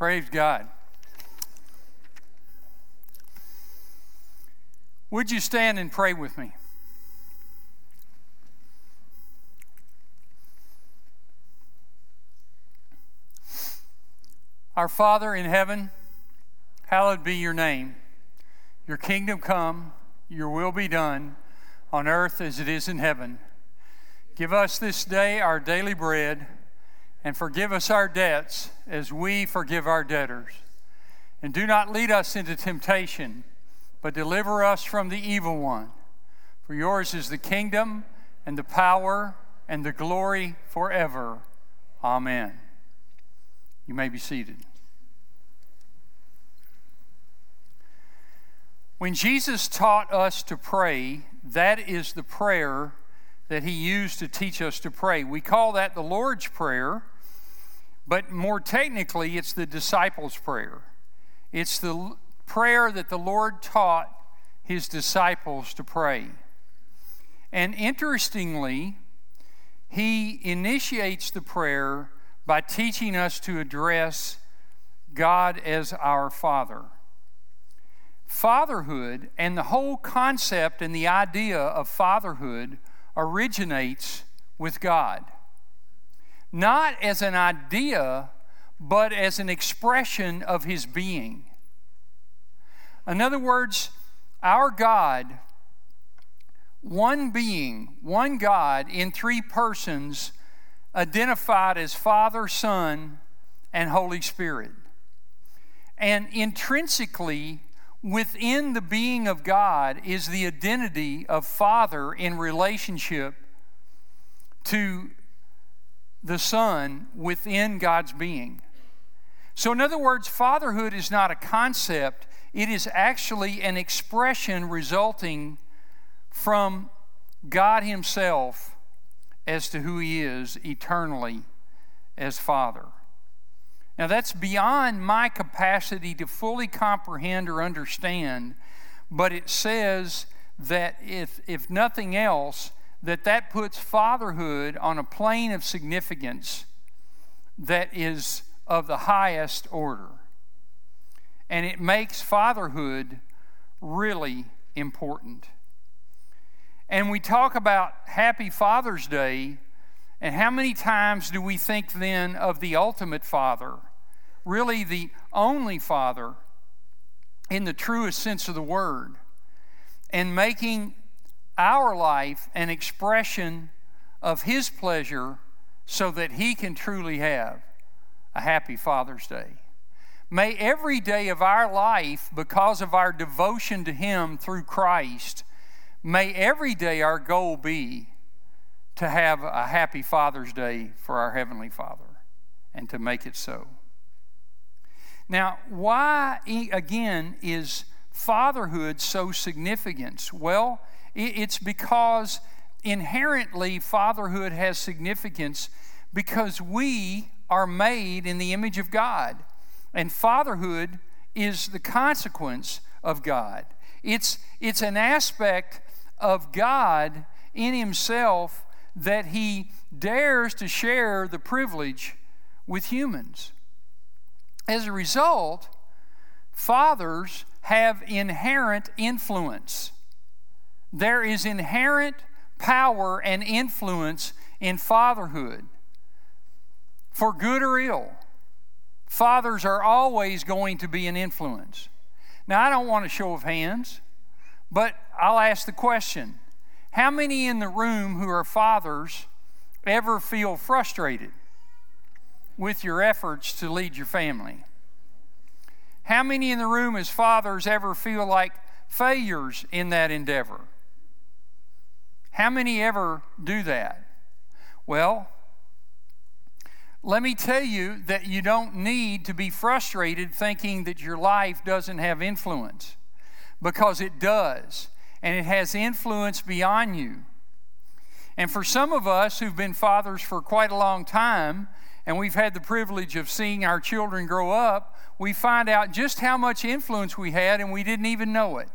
Praise God. Would you stand and pray with me? Our Father in heaven, hallowed be your name. Your kingdom come, your will be done on earth as it is in heaven. Give us this day our daily bread and forgive us our debts as we forgive our debtors. And do not lead us into temptation, but deliver us from the evil one. For yours is the kingdom and the power and the glory forever. Amen. You may be seated. When Jesus taught us to pray, that is the prayer that he used to teach us to pray. We call that the Lord's Prayer, but more technically, it's the disciples' prayer. It's the prayer that the Lord taught his disciples to pray. And interestingly, he initiates the prayer by teaching us to address God as our Father. Fatherhood and the whole concept and the idea of fatherhood originates with God. Not as an idea, but as an expression of His being. In other words, our God, one being, one God in three persons, identified as Father, Son, and Holy Spirit. And intrinsically, within the being of God is the identity of Father in relationship to the Son within God's being. So, in other words, fatherhood is not a concept, it is actually an expression resulting from God Himself as to who He is eternally as Father. Now, that's beyond my capacity to fully comprehend or understand, but it says that if, if nothing else, that that puts fatherhood on a plane of significance that is of the highest order. And it makes fatherhood really important. And we talk about Happy Father's Day, and how many times do we think then of the ultimate father? really the only Father in the truest sense of the word, and making our life an expression of His pleasure so that He can truly have a happy Father's Day. May every day of our life, because of our devotion to Him through Christ, may every day our goal be to have a happy Father's Day for our Heavenly Father and to make it so. Now, why, again, is fatherhood so significant? Well, it's because inherently fatherhood has significance because we are made in the image of God. And fatherhood is the consequence of God. It's, it's an aspect of God in Himself that He dares to share the privilege with humans. As a result, fathers have inherent influence. There is inherent power and influence in fatherhood, for good or ill. Fathers are always going to be an influence. Now, I don't want a show of hands, but I'll ask the question How many in the room who are fathers ever feel frustrated? with your efforts to lead your family? How many in the room as fathers ever feel like failures in that endeavor? How many ever do that? Well, let me tell you that you don't need to be frustrated thinking that your life doesn't have influence because it does, and it has influence beyond you. And for some of us who've been fathers for quite a long time, and we've had the privilege of seeing our children grow up, we find out just how much influence we had and we didn't even know it.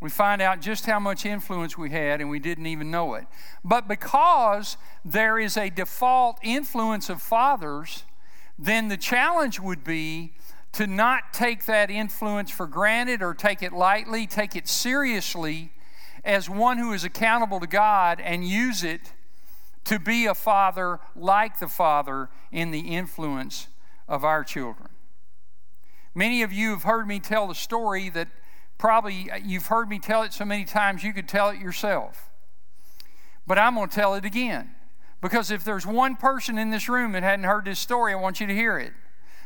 We find out just how much influence we had and we didn't even know it. But because there is a default influence of fathers, then the challenge would be to not take that influence for granted or take it lightly, take it seriously as one who is accountable to God and use it to be a father like the Father in the influence of our children. Many of you have heard me tell the story that probably uh, you've heard me tell it so many times you could tell it yourself. But I'm going to tell it again. Because if there's one person in this room that hadn't heard this story, I want you to hear it.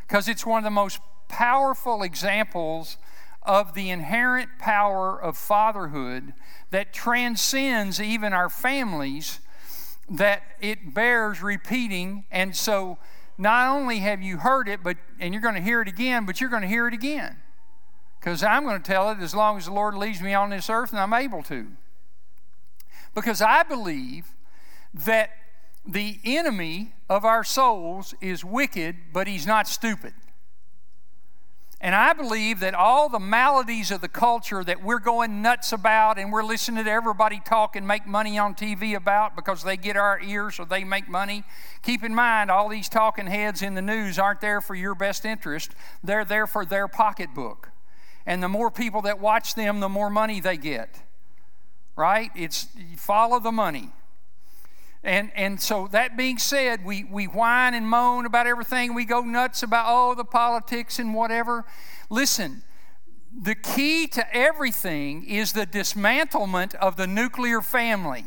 Because it's one of the most powerful examples of the inherent power of fatherhood that transcends even our families, that it bears repeating. And so, not only have you heard it, but and you're going to hear it again, but you're going to hear it again. Because I'm going to tell it as long as the Lord leaves me on this earth and I'm able to. Because I believe that the enemy of our souls is wicked, but he's not stupid. And I believe that all the maladies of the culture that we're going nuts about and we're listening to everybody talk and make money on TV about because they get our ears so they make money. Keep in mind, all these talking heads in the news aren't there for your best interest, they're there for their pocketbook. And the more people that watch them, the more money they get. Right? It's follow the money. And, and so, that being said, we, we whine and moan about everything. We go nuts about, oh, the politics and whatever. Listen, the key to everything is the dismantlement of the nuclear family.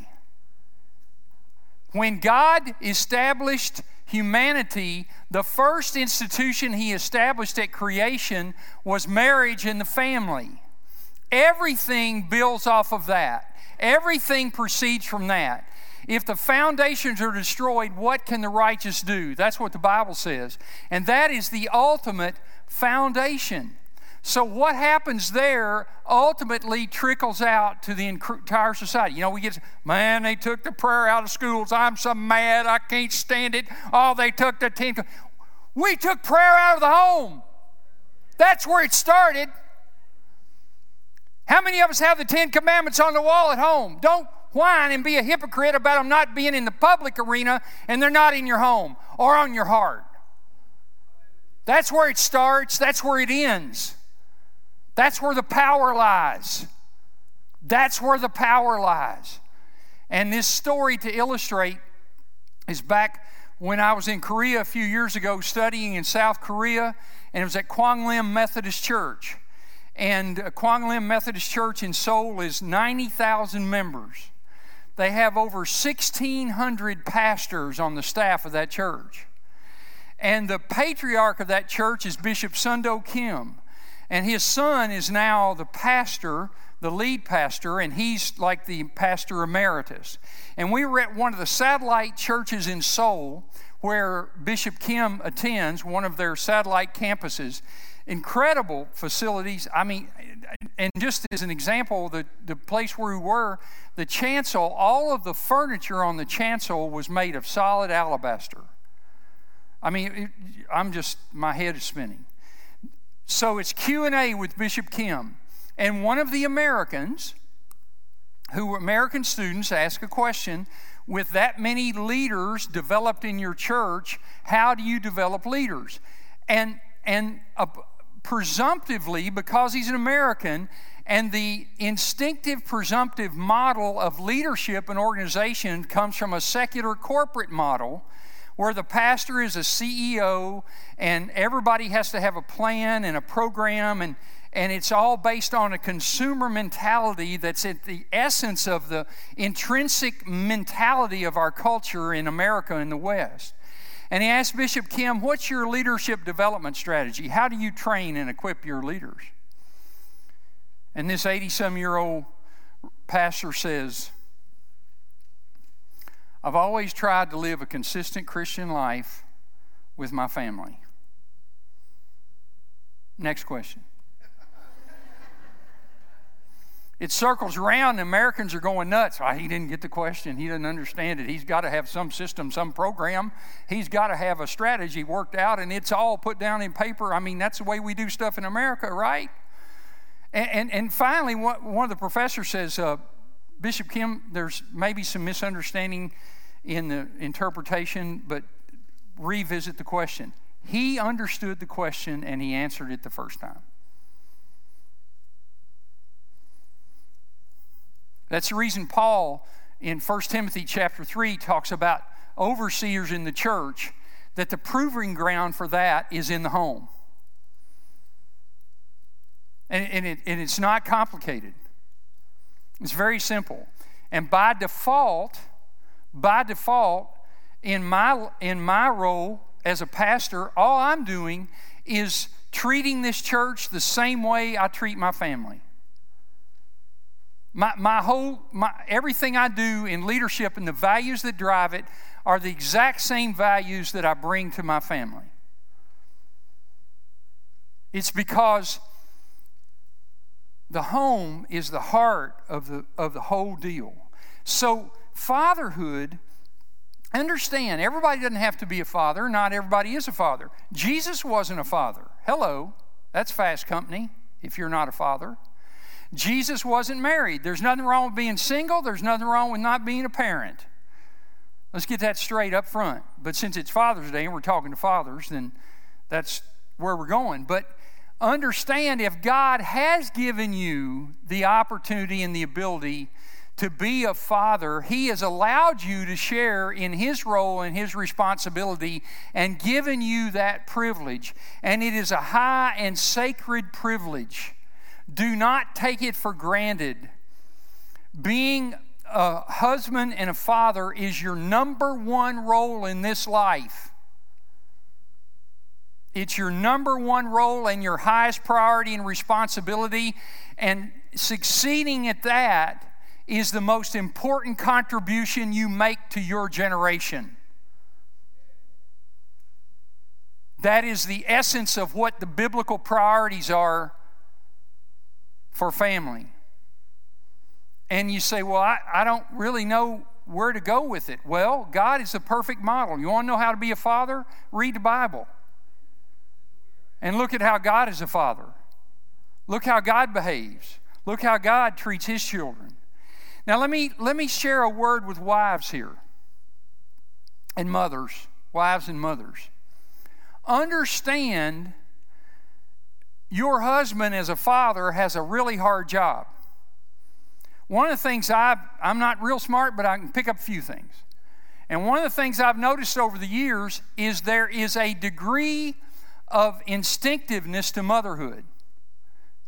When God established humanity, the first institution He established at creation was marriage and the family. Everything builds off of that, everything proceeds from that. If the foundations are destroyed, what can the righteous do? That's what the Bible says. And that is the ultimate foundation. So, what happens there ultimately trickles out to the entire society. You know, we get, man, they took the prayer out of schools. I'm so mad. I can't stand it. Oh, they took the Ten. We took prayer out of the home. That's where it started. How many of us have the Ten Commandments on the wall at home? Don't whine and be a hypocrite about them not being in the public arena and they're not in your home or on your heart. That's where it starts, that's where it ends. That's where the power lies. That's where the power lies. And this story to illustrate is back when I was in Korea a few years ago studying in South Korea, and it was at Kwanglim Methodist Church. And uh, Kwanglim Methodist Church in Seoul is 90,000 members. They have over 1,600 pastors on the staff of that church. And the patriarch of that church is Bishop Sundo Kim. And his son is now the pastor, the lead pastor, and he's like the pastor emeritus. And we were at one of the satellite churches in Seoul where Bishop Kim attends, one of their satellite campuses. Incredible facilities. I mean, and just as an example, the, the place where we were, the chancel, all of the furniture on the chancel was made of solid alabaster. I mean, it, I'm just, my head is spinning. So it's Q&A with Bishop Kim. And one of the Americans, who were American students, ask a question with that many leaders developed in your church, how do you develop leaders? And, and uh, presumptively, because he's an American, and the instinctive presumptive model of leadership and organization comes from a secular corporate model where the pastor is a CEO and everybody has to have a plan and a program and and it's all based on a consumer mentality that's at the essence of the intrinsic mentality of our culture in America and the West. And he asked Bishop Kim, What's your leadership development strategy? How do you train and equip your leaders? And this 80 some year old pastor says, I've always tried to live a consistent Christian life with my family. Next question. it circles around, Americans are going nuts. Oh, he didn't get the question. He doesn't understand it. He's got to have some system, some program. He's got to have a strategy worked out, and it's all put down in paper. I mean, that's the way we do stuff in America, right? And, and, and finally, one of the professors says, uh, Bishop Kim, there's maybe some misunderstanding in the interpretation, but revisit the question. He understood the question and he answered it the first time. That's the reason Paul in 1 Timothy chapter 3 talks about overseers in the church, that the proving ground for that is in the home. And, and, it, and it's not complicated, it's very simple. And by default, by default, in my, in my role as a pastor, all I'm doing is treating this church the same way I treat my family. My, my whole, my, everything I do in leadership and the values that drive it are the exact same values that I bring to my family. It's because the home is the heart of the, of the whole deal. So, fatherhood, understand, everybody doesn't have to be a father. Not everybody is a father. Jesus wasn't a father. Hello, that's fast company if you're not a father. Jesus wasn't married. There's nothing wrong with being single, there's nothing wrong with not being a parent. Let's get that straight up front. But since it's Father's Day and we're talking to fathers, then that's where we're going. But understand if God has given you the opportunity and the ability to be a father, He has allowed you to share in His role and His responsibility and given you that privilege. And it is a high and sacred privilege. Do not take it for granted. Being a husband and a father is your number one role in this life. It's your number one role and your highest priority and responsibility. And succeeding at that is the most important contribution you make to your generation. That is the essence of what the biblical priorities are for family. And you say, Well, I, I don't really know where to go with it. Well, God is the perfect model. You want to know how to be a father? Read the Bible. And look at how God is a father. Look how God behaves. Look how God treats his children. Now, let me, let me share a word with wives here and mothers, wives and mothers. Understand your husband, as a father, has a really hard job. One of the things i I'm not real smart, but I can pick up a few things. And one of the things I've noticed over the years is there is a degree of instinctiveness to motherhood.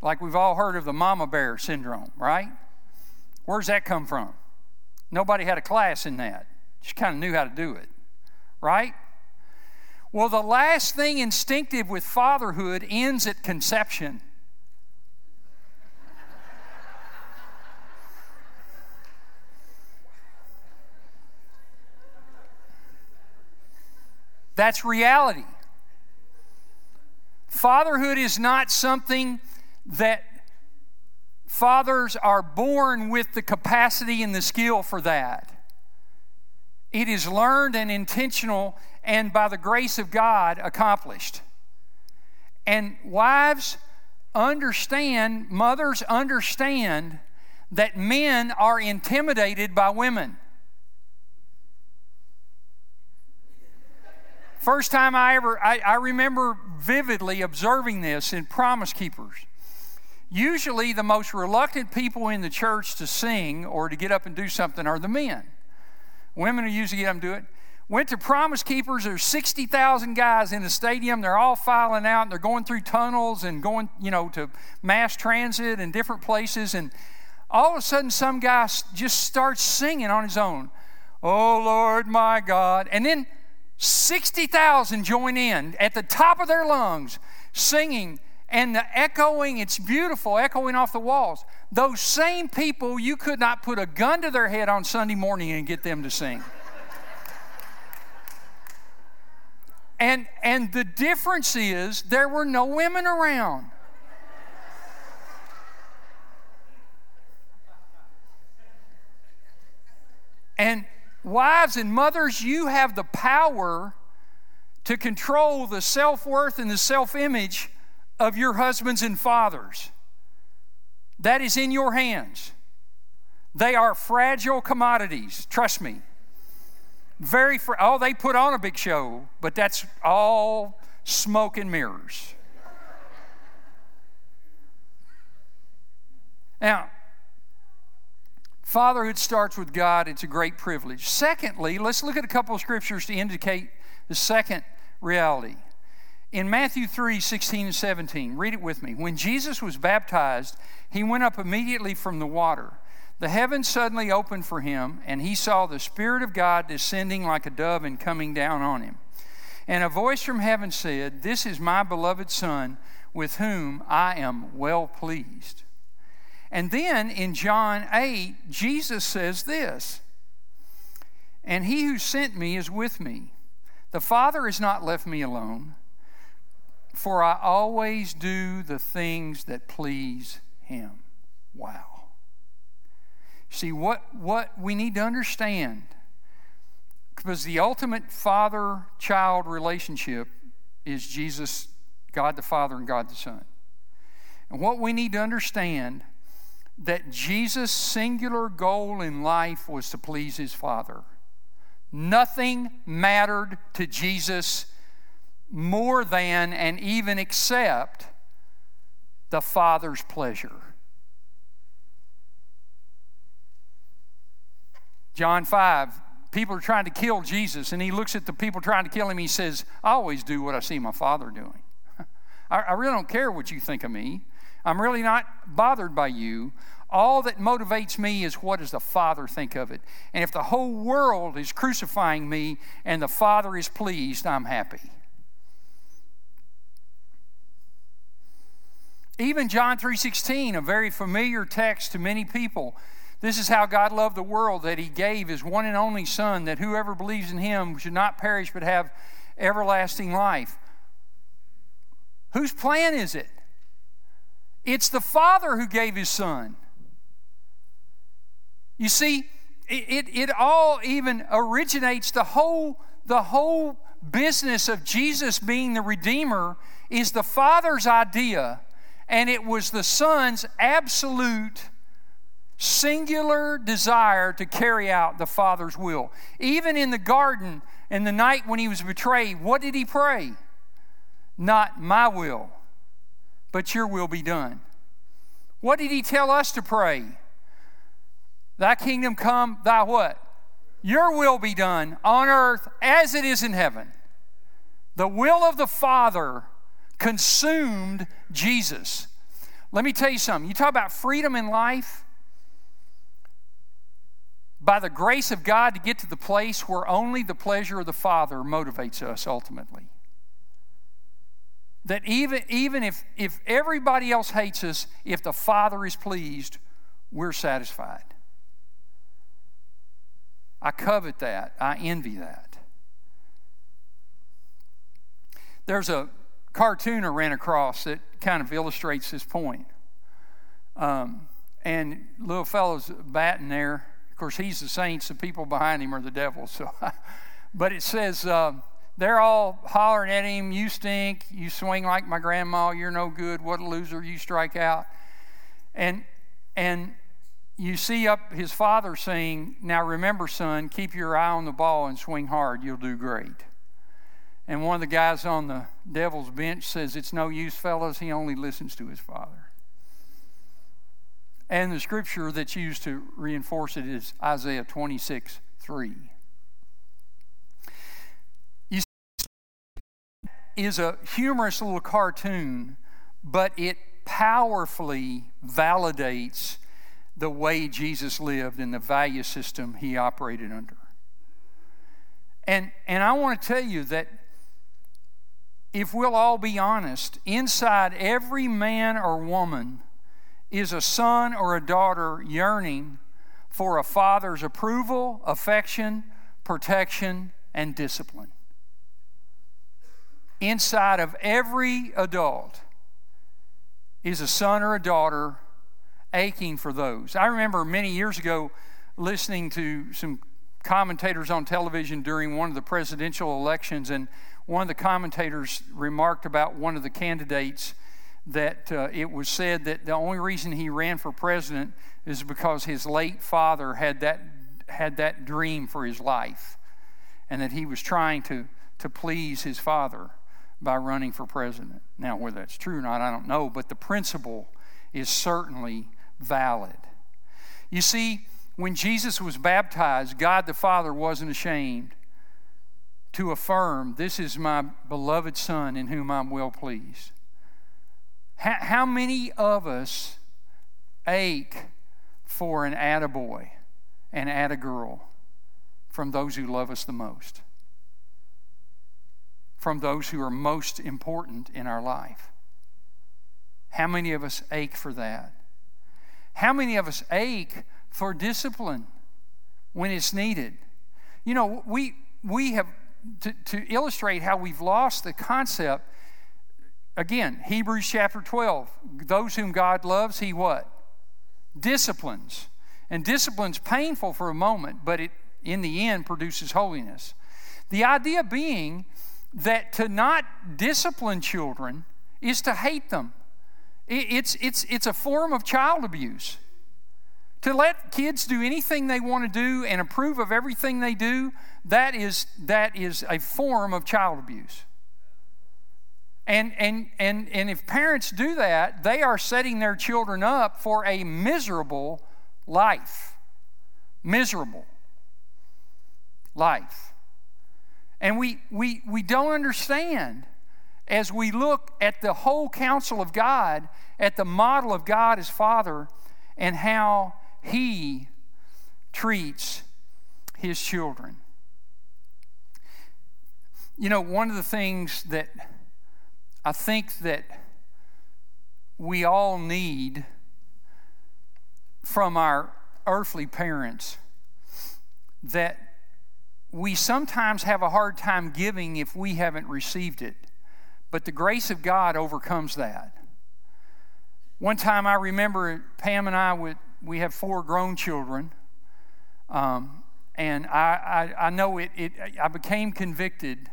Like we've all heard of the mama bear syndrome, right? Where's that come from? Nobody had a class in that. Just kind of knew how to do it, right? Well, the last thing instinctive with fatherhood ends at conception. That's reality. Fatherhood is not something that Fathers are born with the capacity and the skill for that. It is learned and intentional and by the grace of God accomplished. And wives understand, mothers understand that men are intimidated by women. First time I ever, I, I remember vividly observing this in Promise Keepers. Usually, the most reluctant people in the church to sing or to get up and do something are the men. Women are usually get up and do it. Went to Promise Keepers. There's 60,000 guys in the stadium. They're all filing out and they're going through tunnels and going, you know, to mass transit and different places. And all of a sudden, some guy just starts singing on his own. Oh, Lord, my God. And then 60,000 join in at the top of their lungs singing and the echoing, it's beautiful, echoing off the walls. Those same people, you could not put a gun to their head on Sunday morning and get them to sing. and, and the difference is there were no women around. And wives and mothers, you have the power to control the self worth and the self image of your husbands and fathers. That is in your hands. They are fragile commodities, trust me. Very, fr- oh, they put on a big show, but that's all smoke and mirrors. Now, fatherhood starts with God. It's a great privilege. Secondly, let's look at a couple of scriptures to indicate the second reality. In Matthew 3 16 and 17, read it with me. When Jesus was baptized, he went up immediately from the water. The heavens suddenly opened for him, and he saw the Spirit of God descending like a dove and coming down on him. And a voice from heaven said, This is my beloved Son, with whom I am well pleased. And then in John 8, Jesus says this And he who sent me is with me. The Father has not left me alone, for I always do the things that please him. Wow. See, what, what we need to understand, because the ultimate father child relationship is Jesus, God the Father, and God the Son. And what we need to understand that Jesus' singular goal in life was to please his Father. Nothing mattered to Jesus more than and even except the Father's pleasure. John 5, people are trying to kill Jesus, and he looks at the people trying to kill him. He says, I always do what I see my Father doing. I, I really don't care what you think of me. I'm really not bothered by you. All that motivates me is what does the Father think of it? And if the whole world is crucifying me and the Father is pleased, I'm happy. Even John 3:16, a very familiar text to many people, this is how God loved the world that he gave his one and only son that whoever believes in him should not perish but have everlasting life. Whose plan is it? It's the Father who gave his son. You see, it, it, it all even originates the whole the whole business of Jesus being the Redeemer is the Father's idea, and it was the Son's absolute singular desire to carry out the Father's will. Even in the garden, in the night when he was betrayed, what did he pray? Not my will, but your will be done. What did he tell us to pray? Thy kingdom come, thy what? Your will be done on earth as it is in heaven. The will of the Father consumed Jesus. Let me tell you something. You talk about freedom in life. By the grace of God, to get to the place where only the pleasure of the Father motivates us ultimately. That even, even if, if everybody else hates us, if the Father is pleased, we're satisfied. I covet that. I envy that. There's a cartoon I ran across that kind of illustrates this point. Um, and little fellow's batting there. Of course, he's the saints. The people behind him are the devil. So, but it says uh, they're all hollering at him. You stink. You swing like my grandma. You're no good. What a loser. You strike out. And and you see up his father saying, Now remember, son, keep your eye on the ball and swing hard. You'll do great. And one of the guys on the devil's bench says, It's no use, fellas. He only listens to his father. And the scripture that's used to reinforce it is Isaiah 26 3. You see, is a humorous little cartoon, but it powerfully validates the way Jesus lived and the value system he operated under. And, and I want to tell you that if we'll all be honest, inside every man or woman is a son or a daughter yearning for a father's approval, affection, protection, and discipline. Inside of every adult is a son or a daughter aching for those. I remember many years ago listening to some commentators on television during one of the presidential elections, and one of the commentators remarked about one of the candidates that uh, it was said that the only reason he ran for president is because his late father had that had that dream for his life and that he was trying to to please his father by running for president. Now, whether that's true or not, I don't know, but the principle is certainly valid. You see, when Jesus was baptized, God the Father wasn't ashamed to affirm, This is my beloved Son in whom I'm well pleased. How, many of us ache for an attaboy and attagirl from those who love us the most? From those who are most important in our life? How many of us ache for that? How many of us ache for discipline when it's needed? You know, we, we have, to, to illustrate how we've lost the concept, again, Hebrews chapter 12, those whom God loves, He what? Disciplines. And discipline's painful for a moment, but it in the end produces holiness. The idea being that to not discipline children is to hate them. It's, it's, it's a form of child abuse. To let kids do anything they want to do and approve of everything they do, that is, that is a form of child abuse. And, and, and, and if parents do that, they are setting their children up for a miserable life. Miserable life. And we, we, we don't understand as we look at the whole counsel of God, at the model of God as Father, and how He treats His children. You know, one of the things that I think that we all need from our earthly parents that we sometimes have a hard time giving if we haven't received it but the grace of God overcomes that. One time I remember Pam and I would, we have four grown children. Um, and I, I, I know it, it, I became convicted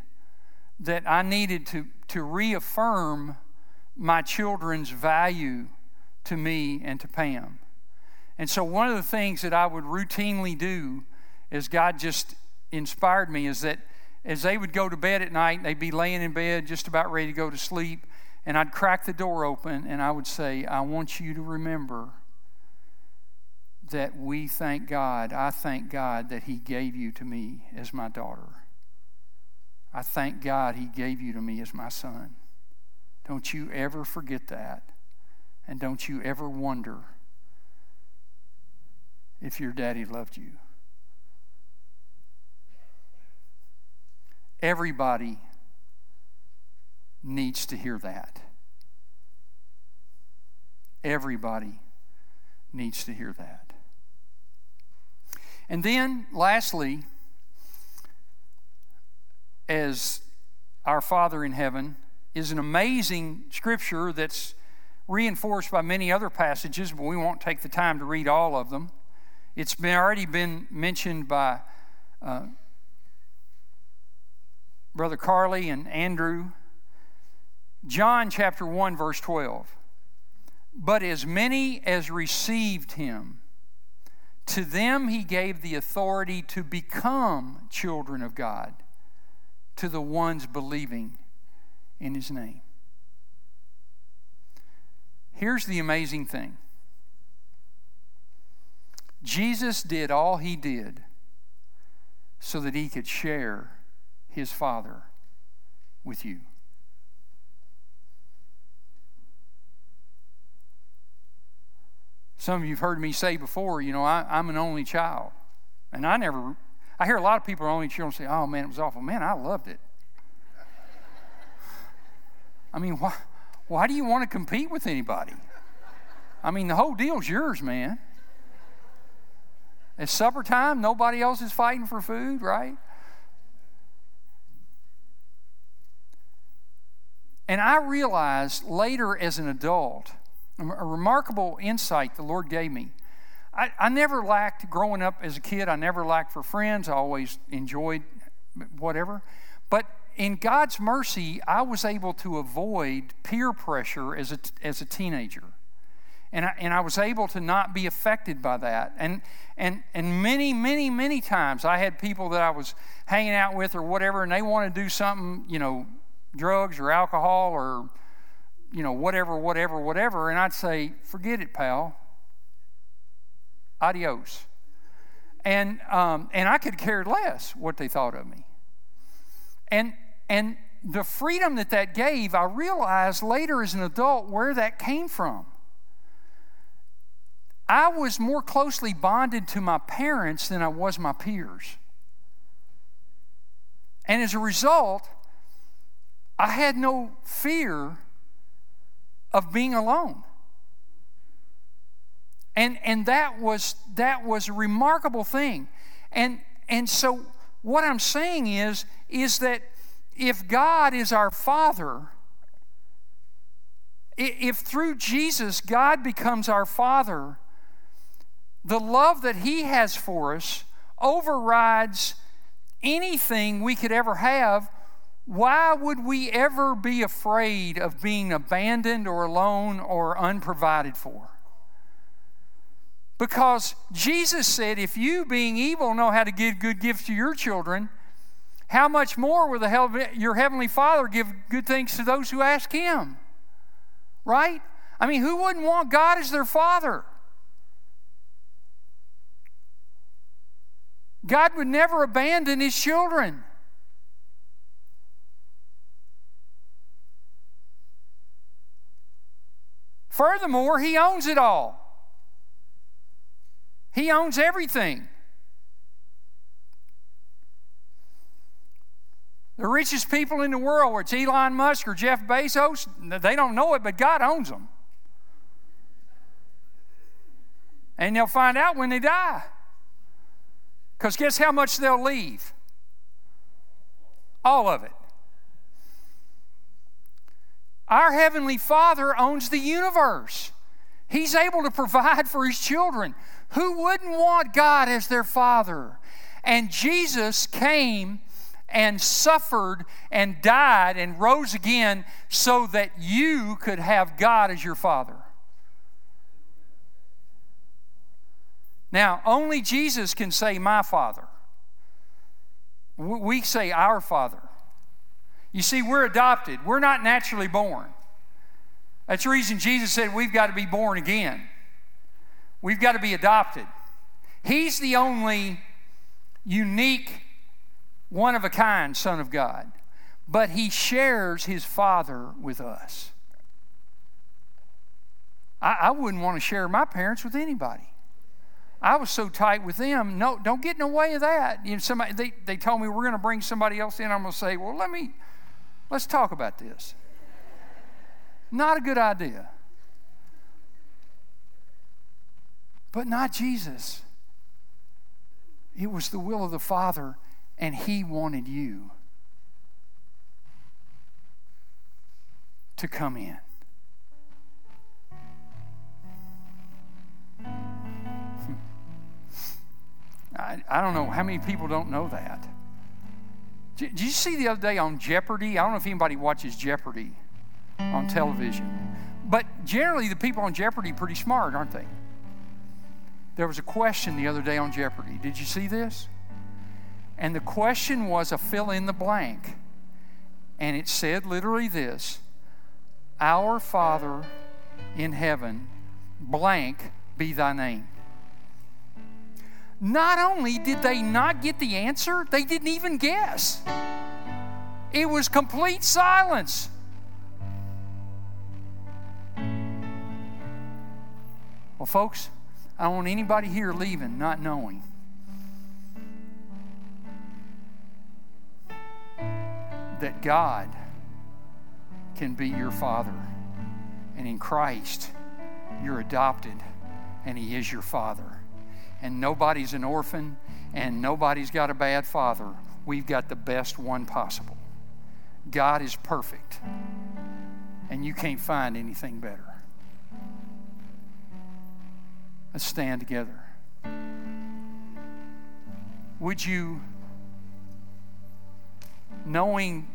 that I needed to, to reaffirm my children's value to me and to Pam. And so, one of the things that I would routinely do, is God just inspired me, is that as they would go to bed at night, they'd be laying in bed just about ready to go to sleep, and I'd crack the door open and I would say, I want you to remember that we thank God, I thank God that He gave you to me as my daughter. I thank God He gave you to me as my son. Don't you ever forget that. And don't you ever wonder if your daddy loved you. Everybody needs to hear that. Everybody needs to hear that. And then, lastly, as our Father in heaven is an amazing scripture that's reinforced by many other passages, but we won't take the time to read all of them. It's been already been mentioned by uh, Brother Carly and Andrew. John chapter 1, verse 12. But as many as received him, to them he gave the authority to become children of God, to the ones believing in his name. Here's the amazing thing Jesus did all he did so that he could share his Father with you. Some of you have heard me say before, you know, I, am an only child. And I never, I hear a lot of people are only children say, oh man, it was awful. Man, I loved it. I mean, why, why do you want to compete with anybody? I mean, the whole deal's yours, man. It's supper time, nobody else is fighting for food, right? And I realized later as an adult, a remarkable insight the Lord gave me. I, I, never lacked, growing up as a kid, I never lacked for friends. I always enjoyed whatever. But in God's mercy, I was able to avoid peer pressure as a, as a teenager. And I, and I was able to not be affected by that. And, and, and many, many, many times I had people that I was hanging out with or whatever, and they want to do something, you know, drugs or alcohol or, you know, whatever, whatever, whatever. And I'd say, forget it, pal. Adios. And, um, and I could care less what they thought of me. And, and the freedom that that gave, I realized later as an adult where that came from. I was more closely bonded to my parents than I was my peers. And as a result, I had no fear of being alone. And, and that, was, that was a remarkable thing. And, and so, what I'm saying is, is that if God is our Father, if through Jesus God becomes our Father, the love that He has for us overrides anything we could ever have. Why would we ever be afraid of being abandoned or alone or unprovided for? Because Jesus said, if you, being evil, know how to give good gifts to your children, how much more will the your heavenly Father give good things to those who ask Him? Right? I mean, who wouldn't want God as their Father? God would never abandon His children. Furthermore, He owns it all. He owns everything. The richest people in the world, whether it's Elon Musk or Jeff Bezos, they don't know it, but God owns them. And they'll find out when they die. Because guess how much they'll leave? All of it. Our Heavenly Father owns the universe. He's able to provide for His children. Who wouldn't want God as their Father? And Jesus came and suffered and died and rose again so that you could have God as your Father. Now, only Jesus can say, My Father. We say, Our Father. You see, we're adopted, we're not naturally born. That's the reason Jesus said we've got to be born again. We've got to be adopted. He's the only unique one of a kind Son of God, but he shares his Father with us. I, I wouldn't want to share my parents with anybody. I was so tight with them. No, don't get in the way of that. You know, somebody they, they told me we're going to bring somebody else in. I'm going to say, well, let me let's talk about this. Not a good idea. But not Jesus. It was the will of the Father and He wanted you to come in. Hmm. I, I don't know how many people don't know that. Did, you see the other day on Jeopardy? I don't know if anybody watches Jeopardy on television. But generally, the people on Jeopardy are pretty smart, aren't they? There was a question the other day on Jeopardy. Did you see this? And the question was a fill in the blank. And it said literally this Our Father in heaven, blank be thy name. Not only did they not get the answer, they didn't even guess. It was complete silence. Well, folks, I don't want anybody here leaving not knowing that God can be your Father. And in Christ, you're adopted, and He is your Father. And nobody's an orphan, and nobody's got a bad father. We've got the best one possible. God is perfect, and you can't find anything better. Let's stand together. Would you? knowing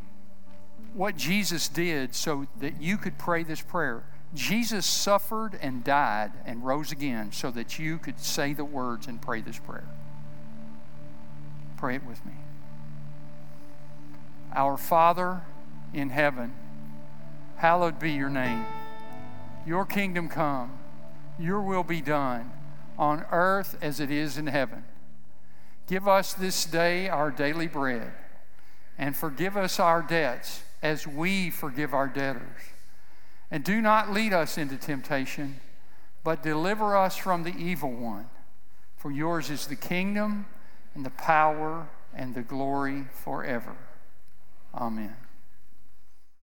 what Jesus did so that you could pray this prayer. Jesus suffered and died and rose again so that you could say the words and pray this prayer. Pray it with me. Our Father in heaven. Hallowed be your name. Your kingdom come, your will be done on earth as it is in heaven. Give us this day our daily bread, and forgive us our debts as we forgive our debtors. And do not lead us into temptation, but deliver us from the evil one. For yours is the kingdom, and the power, and the glory forever. Amen.